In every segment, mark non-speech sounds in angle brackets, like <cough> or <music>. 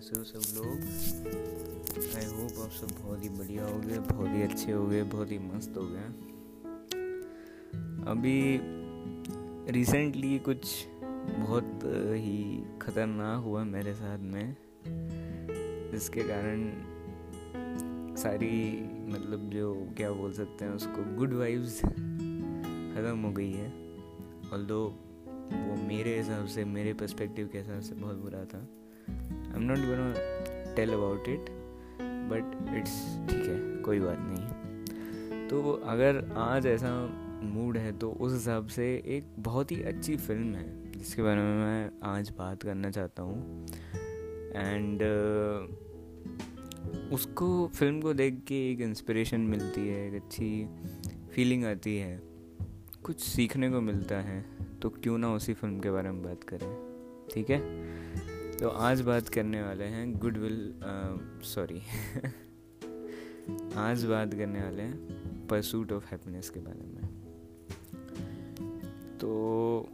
कैसे हो सब लोग। आई होप आप सब बहुत ही बढ़िया हो गए, बहुत ही अच्छे हो गए, बहुत ही मस्त हो गए। अभी रिसेंटली कुछ बहुत ही ख़तरनाक हुआ मेरे साथ में। जिसके कारण सारी मतलब जो क्या बोल सकते हैं उसको गुड वाइब्स ख़त्म हो गई है। ऑल वो मेरे हिसाब से, मेरे पर्सपेक्टिव के हिसाब से बहुत बुरा था। I am not gonna tell about it but it's ठीक है कोई बात नहीं। तो अगर आज ऐसा मूड है तो उस हिसाब से एक बहुत ही अच्छी फ़िल्म है जिसके बारे में मैं आज बात करना चाहता हूँ। एंड uh, उसको फ़िल्म को देख के एक इंस्पिरेशन मिलती है एक अच्छी फीलिंग आती है। कुछ सीखने को मिलता है तो क्यों ना उसी फ़िल्म के बारे में बात करें ठीक है? तो आज बात करने वाले हैं गुडविल सॉरी <laughs> आज बात करने वाले हैं परसूट ऑफ़ हैप्पीनेस के बारे में। तो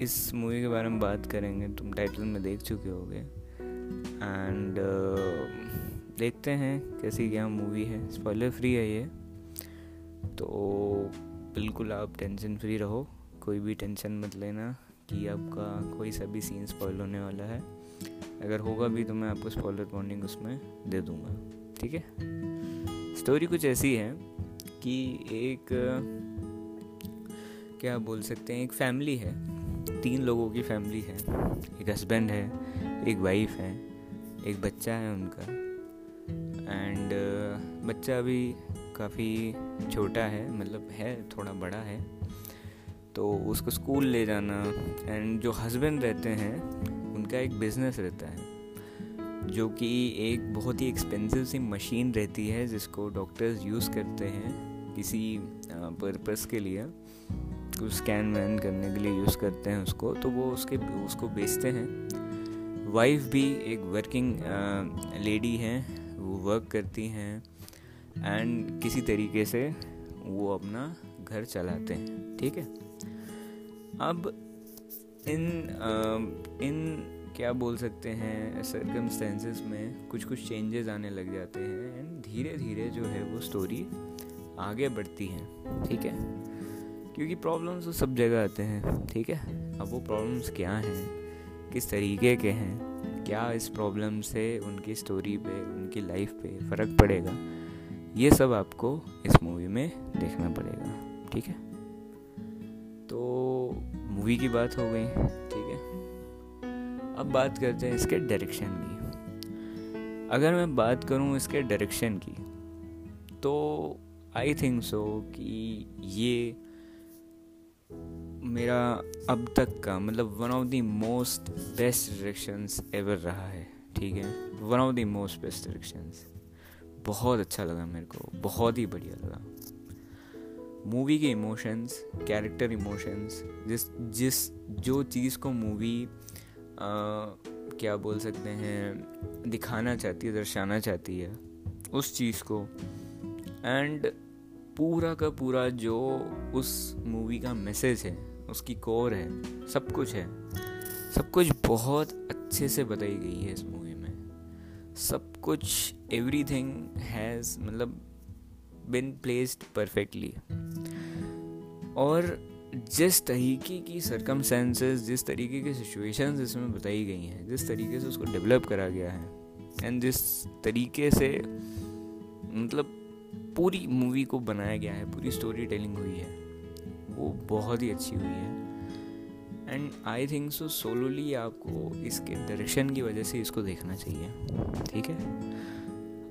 इस मूवी के बारे में बात करेंगे तुम टाइटल में देख चुके होगे। एंड uh, देखते हैं कैसी क्या मूवी है। स्पॉइलर फ्री है ये। तो बिल्कुल आप टेंशन फ्री रहो कोई भी टेंशन मत लेना। कि आपका कोई सा भी सीन स्पॉइल होने वाला है। अगर होगा भी तो मैं आपको स्पॉइलर वार्निंग उसमें दे दूँगा। ठीक है? स्टोरी कुछ ऐसी है कि एक, क्या बोल सकते हैं, एक फैमिली है। तीन लोगों की फैमिली है। एक हस्बैंड है, एक वाइफ है, एक बच्चा है उनका। एंड बच्चा अभी काफ़ी छोटा है मतलब है, थोड़ा बड़ा है। तो उसको स्कूल ले जाना एंड जो हस्बैंड रहते हैं, उनका एक बिज़नेस रहता है, जो कि एक बहुत ही एक्सपेंसिव सी मशीन रहती है जिसको डॉक्टर्स यूज़ करते हैं किसी पर्पस के लिए कुछ स्कैन वैन करने के लिए यूज़ करते हैं उसको तो वो उसके, उसको बेचते हैं। वाइफ भी एक वर्किंग लेडी हैं, वो वर्क करती हैं एंड किसी तरीके से वो अपना घर चलाते हैं ठीक है? अब इन आ, इन क्या बोल सकते हैं सर्कमस्टेंसेस में कुछ कुछ चेंजेस आने लग जाते हैं एंड धीरे धीरे जो है वो स्टोरी आगे बढ़ती है ठीक है? क्योंकि प्रॉब्लम्स तो सब जगह आते हैं ठीक है? अब वो प्रॉब्लम्स क्या हैं? किस तरीके के हैं? क्या इस प्रॉब्लम से उनकी स्टोरी पे उनकी लाइफ पे फ़र्क पड़ेगा? ये सब आपको इस मूवी में देखना पड़ेगा। ठीक है। तो मूवी की बात हो गई, ठीक है। अब बात करते हैं इसके डायरेक्शन की। अगर मैं बात करूँ इसके डायरेक्शन की तो आई थिंक सो कि ये मेरा अब तक का मतलब one of the most best directions ever रहा है, ठीक है। One of the most best directions बहुत अच्छा लगा मेरे को, बहुत ही बढ़िया लगा। मूवी के इमोशंस कैरेक्टर इमोशंस जिस जिस, जो चीज़ को मूवी क्या बोल सकते हैं, दिखाना चाहती है, दर्शाना चाहती है, उस चीज़ को एंड पूरा का पूरा जो उस मूवी का मैसेज है, उसकी कोर है, सब कुछ है, सब कुछ बहुत अच्छे से बताई गई है इस मूवी में। सब कुछ एवरीथिंग हैज़ मतलब बिन प्लेस्ड परफेक्टली और जिस तरीके की सरकमसेंसेस जिस तरीके की सिचुएशंस इसमें बताई गई हैं, जिस तरीके से उसको डेवलप करा गया है एंड जिस तरीके से मतलब पूरी मूवी को बनाया गया है, पूरी स्टोरी टेलिंग हुई है, वो बहुत ही अच्छी हुई है। एंड आई थिंक सो सोलोली आपको इसके डायरेक्शन की वजह से इसको देखना चाहिए, ठीक है?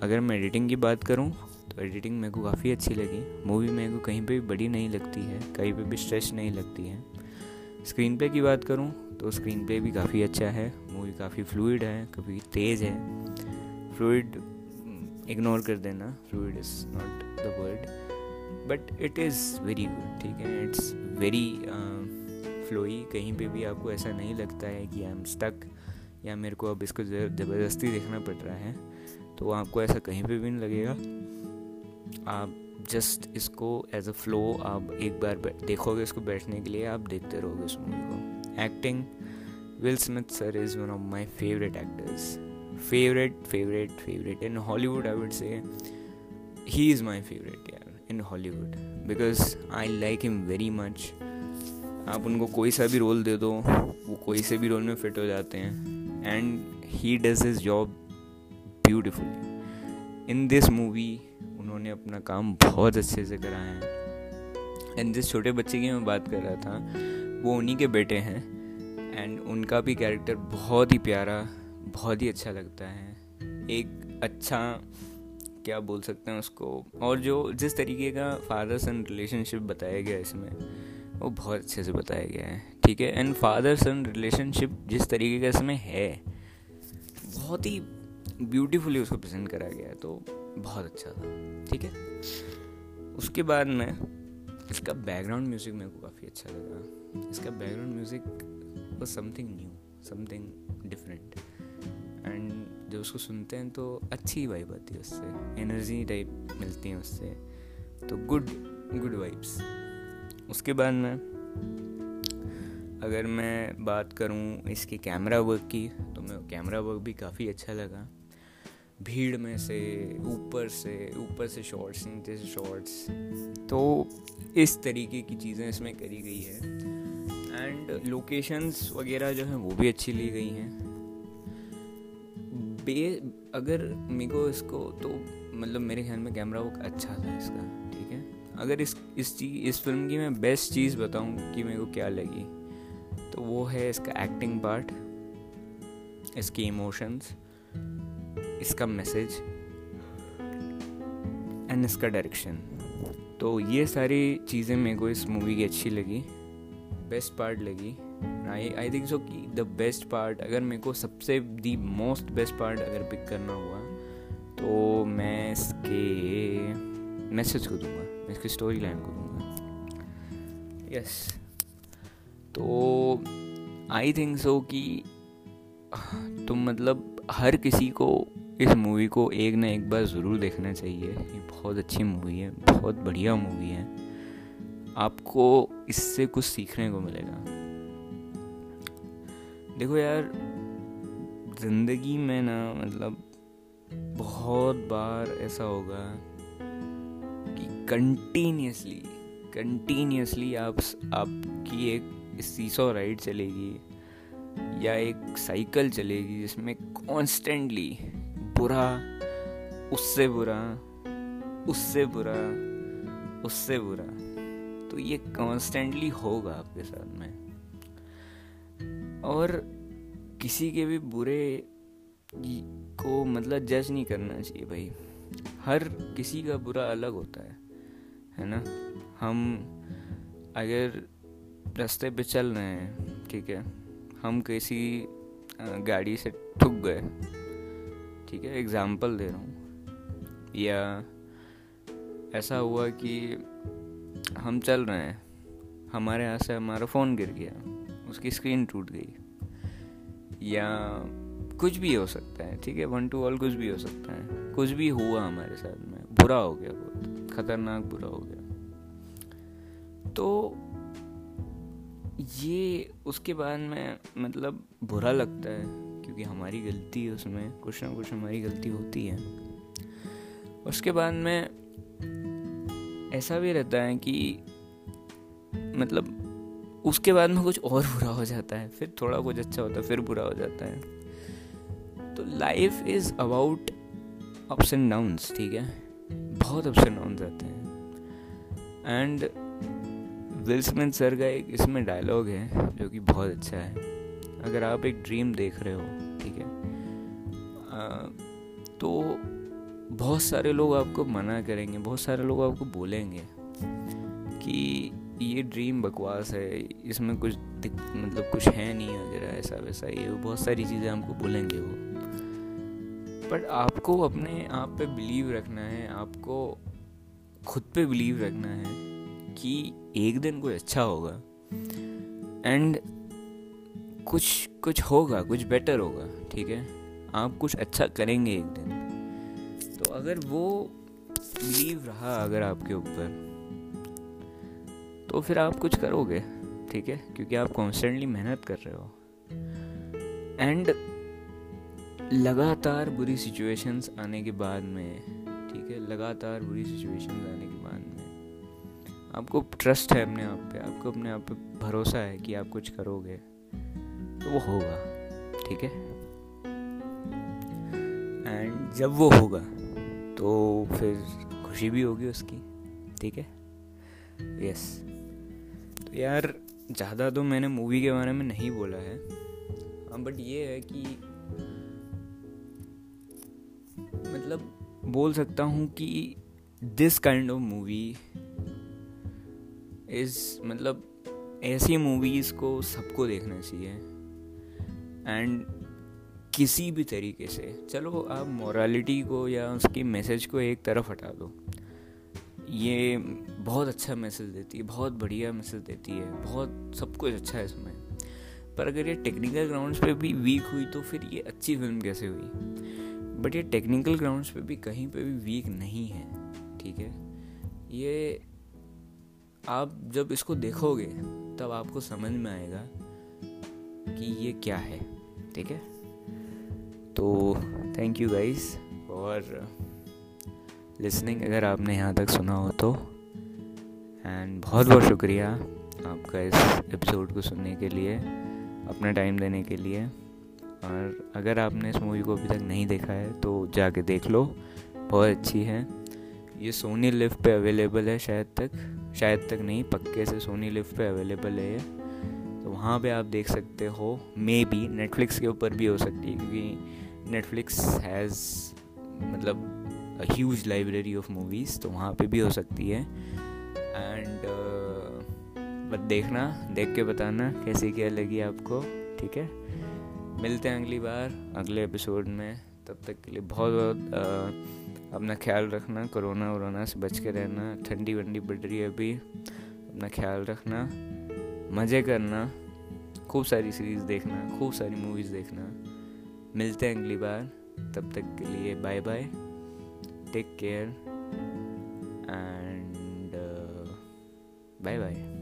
अगर मैं एडिटिंग की बात करूँ तो एडिटिंग मेरे को काफ़ी अच्छी लगी। मूवी मेरे को कहीं पे भी बड़ी नहीं लगती है, कहीं पे भी स्ट्रेच नहीं लगती है। स्क्रीन पे की बात करूँ तो स्क्रीन पे भी काफ़ी अच्छा है। मूवी काफ़ी फ्लूड है, काफ़ी तेज़ है। फ्लूड इग्नोर कर देना। Fluid is not the word but it is very good ठीक है? इट्स वेरी फ्लोई कहीं पे भी आपको ऐसा नहीं लगता है कि आई एम स्टक या मेरे को अब इसको ज़बरदस्ती देखना पड़ रहा है तो आपको ऐसा कहीं पे भी नहीं लगेगा। आप जस्ट इसको एज अ फ्लो आप एक बार देखोगे इसको बैठने के लिए, आप देखते रहोगे उस मूवी को। Acting Will Smith sir is one of my favourite actors favourite favourite favourite in Hollywood I would say he is my favorite, yeah, in hollywood. Because i like him very much. आप उनको कोई सा भी role दे दो, वो कोई से भी रोल में फिट हो जाते हैं। And he does his job beautifully in this movie उन्होंने अपना काम बहुत अच्छे से करा है। एंड जिस छोटे बच्चे की मैं बात कर रहा था, वो उन्हीं के बेटे हैं। एंड उनका भी कैरेक्टर बहुत ही प्यारा, बहुत ही अच्छा लगता है। एक अच्छा क्या बोल सकते हैं उसको? और जो जिस तरीके का फादर सन रिलेशनशिप बताया गया इसमें, वो बहुत अच्छे से बताया गया है। ठीक है? एंड फादर सन रिलेशनशिप जिस तरीके का इसमें है, बहुत ही ब्यूटीफुली उसको प्रेजेंट करा गया है तो बहुत अच्छा था। ठीक है? उसके बाद में, इसका बैकग्राउंड म्यूज़िक मेरे को काफ़ी अच्छा लगा। इसका background music was something new something different and जब उसको सुनते हैं तो अच्छी वाइब आती है उससे। एनर्जी टाइप मिलती है उससे। तो गुड गुड वाइब्स उसके बाद में, अगर मैं बात करूँ इसके कैमरा वर्क की तो मैं कैमरा वर्क भी काफ़ी अच्छा लगा। भीड़ में से, ऊपर से ऊपर से शॉर्ट्स नीचे से शॉर्ट्स तो इस तरीके की चीज़ें इसमें करी गई है। एंड लोकेशंस वगैरह जो हैं वो भी अच्छी ली गई हैं। बे, अगर मेरे को इसको तो मतलब मेरे ख्याल में कैमरा वर्क अच्छा था इसका, ठीक है? अगर इस इस चीज़ इस फ़िल्म की मैं बेस्ट चीज़ बताऊँ कि मेरे को क्या लगी तो वो है इसका एक्टिंग पार्ट इसकी इमोशंस इसका मैसेज एंड इसका डायरेक्शन तो ये सारी चीज़ें मेरे को इस मूवी की अच्छी लगी बेस्ट पार्ट लगी. आई आई थिंक सो कि द बेस्ट पार्ट अगर मेरे को सबसे दी मोस्ट बेस्ट पार्ट अगर पिक करना हुआ तो मैं इसके मैसेज को दूँगा, मैं इसकी स्टोरी लाइन को दूँगा. यस तो आई थिंक सो कि तुम मतलब हर किसी को इस मूवी को एक ना एक बार ज़रूर देखना चाहिए। ये बहुत अच्छी मूवी है, बहुत बढ़िया मूवी है। आपको इससे कुछ सीखने को मिलेगा। देखो यार, ज़िंदगी में ना मतलब बहुत बार ऐसा होगा कि कंटिन्यूसली कंटिन्यूसली आप आपकी एक सीसो राइड चलेगी या एक साइकिल चलेगी जिसमें कॉन्स्टेंटली बुरा, उससे बुरा उससे बुरा उससे बुरा। तो ये कॉन्स्टेंटली होगा आपके साथ में। और किसी के भी बुरे को मतलब जज नहीं करना चाहिए भाई। हर किसी का बुरा अलग होता है है ना? हम अगर रास्ते पे चल रहे हैं, ठीक है? हम किसी गाड़ी से ठुक गए ठीक है एग्ज़ाम्पल दे रहा हूँ। या ऐसा हुआ कि हम चल रहे हैं, हमारे यहाँ से हमारा फ़ोन गिर गया, उसकी स्क्रीन टूट गई। या कुछ भी हो सकता है, ठीक है वन टू ऑल कुछ भी हो सकता है। कुछ भी हुआ हमारे साथ में, बुरा हो गया बहुत, खतरनाक बुरा हो गया। तो ये उसके बाद में मतलब बुरा लगता है। क्योंकि हमारी गलती है उसमें, कुछ ना कुछ हमारी गलती होती है। उसके बाद में ऐसा भी रहता है कि मतलब उसके बाद में कुछ और बुरा हो जाता है, फिर थोड़ा कुछ अच्छा होता है, फिर बुरा हो जाता है। तो life is about ups and downs ठीक है? बहुत अप्स एंड डाउन्स आते हैं। एंड विल सर का एक इसमें डायलॉग है, जो कि बहुत अच्छा है। अगर आप एक ड्रीम देख रहे हो, ठीक है? तो बहुत सारे लोग आपको मना करेंगे, बहुत सारे लोग आपको बोलेंगे कि ये ड्रीम बकवास है, इसमें कुछ मतलब कुछ है नहीं वगैरह, ऐसा वैसा, ये बहुत सारी चीज़ें हमको बोलेंगे वो। बट आपको अपने आप पे बिलीव रखना है, आपको खुद पे बिलीव रखना है कि एक दिन कोई अच्छा होगा। एंड कुछ कुछ होगा, कुछ बेटर होगा, ठीक है? आप कुछ अच्छा करेंगे एक दिन। तो अगर वो बिलीव रहा अगर आपके ऊपर तो फिर आप कुछ करोगे, ठीक है? क्योंकि आप कॉन्स्टेंटली मेहनत कर रहे हो। एंड लगातार बुरी सिचुएशंस आने के बाद में, ठीक है? लगातार बुरी सिचुएशंस आने के बाद में, आपको ट्रस्ट है अपने आप पे, आपको अपने आप पे भरोसा है कि आप कुछ करोगे। वो होगा ठीक है? एंड जब वो होगा तो फिर खुशी भी होगी उसकी ठीक है? यस तो यार ज़्यादा तो मैंने मूवी के बारे में नहीं बोला है। बट हाँ, ये है कि मतलब बोल सकता हूँ कि this kind of movie is मतलब ऐसी मूवीज़ को सबको देखना चाहिए। एंड किसी भी तरीके से, चलो आप मोरालिटी को या उसकी मैसेज को एक तरफ़ हटा दो। ये बहुत अच्छा मैसेज देती है, बहुत बढ़िया मैसेज देती है, बहुत सब कुछ अच्छा है इसमें। पर अगर ये टेक्निकल ग्राउंड्स पे भी वीक हुई तो फिर ये अच्छी फ़िल्म कैसे हुई? बट ये टेक्निकल ग्राउंड्स पे भी कहीं पे भी वीक नहीं है, ठीक है? ये आप जब इसको देखोगे, तब आपको समझ में आएगा कि ये क्या है। ठीक है। तो थैंक यू गाइस और लिसनिंग अगर आपने यहाँ तक सुना हो तो एंड बहुत बहुत शुक्रिया आपका इस एपिसोड को सुनने के लिए, अपना टाइम देने के लिए। और अगर आपने इस मूवी को अभी तक नहीं देखा है तो जाके देख लो, बहुत अच्छी है। ये सोनी लिफ्ट पे अवेलेबल है, शायद तक शायद तक नहीं, पक्के से सोनी लिफ्ट पे अवेलेबल है ये। तो वहाँ पे आप देख सकते हो मे बी नेटफ्लिक्स के ऊपर भी हो सकती है, क्योंकि नेटफ्लिक्स हैज़ मतलब ह्यूज लाइब्रेरी ऑफ़ मूवीज़ तो वहाँ पे भी हो सकती है। एंड बस देखना, देख के बताना कैसी क्या लगी आपको, ठीक है? मिलते हैं अगली बार, अगले एपिसोड में। तब तक के लिए बहुत बहुत अपना ख्याल रखना, कोरोना वरोना से बच के रहना ठंडी वंडी बढ़ रही है अभी, अपना ख्याल रखना। मज़े करना, खूब सारी सीरीज़ देखना, खूब सारी मूवीज़ देखना। मिलते हैं अगली बार, तब तक के लिए bye bye take care and bye bye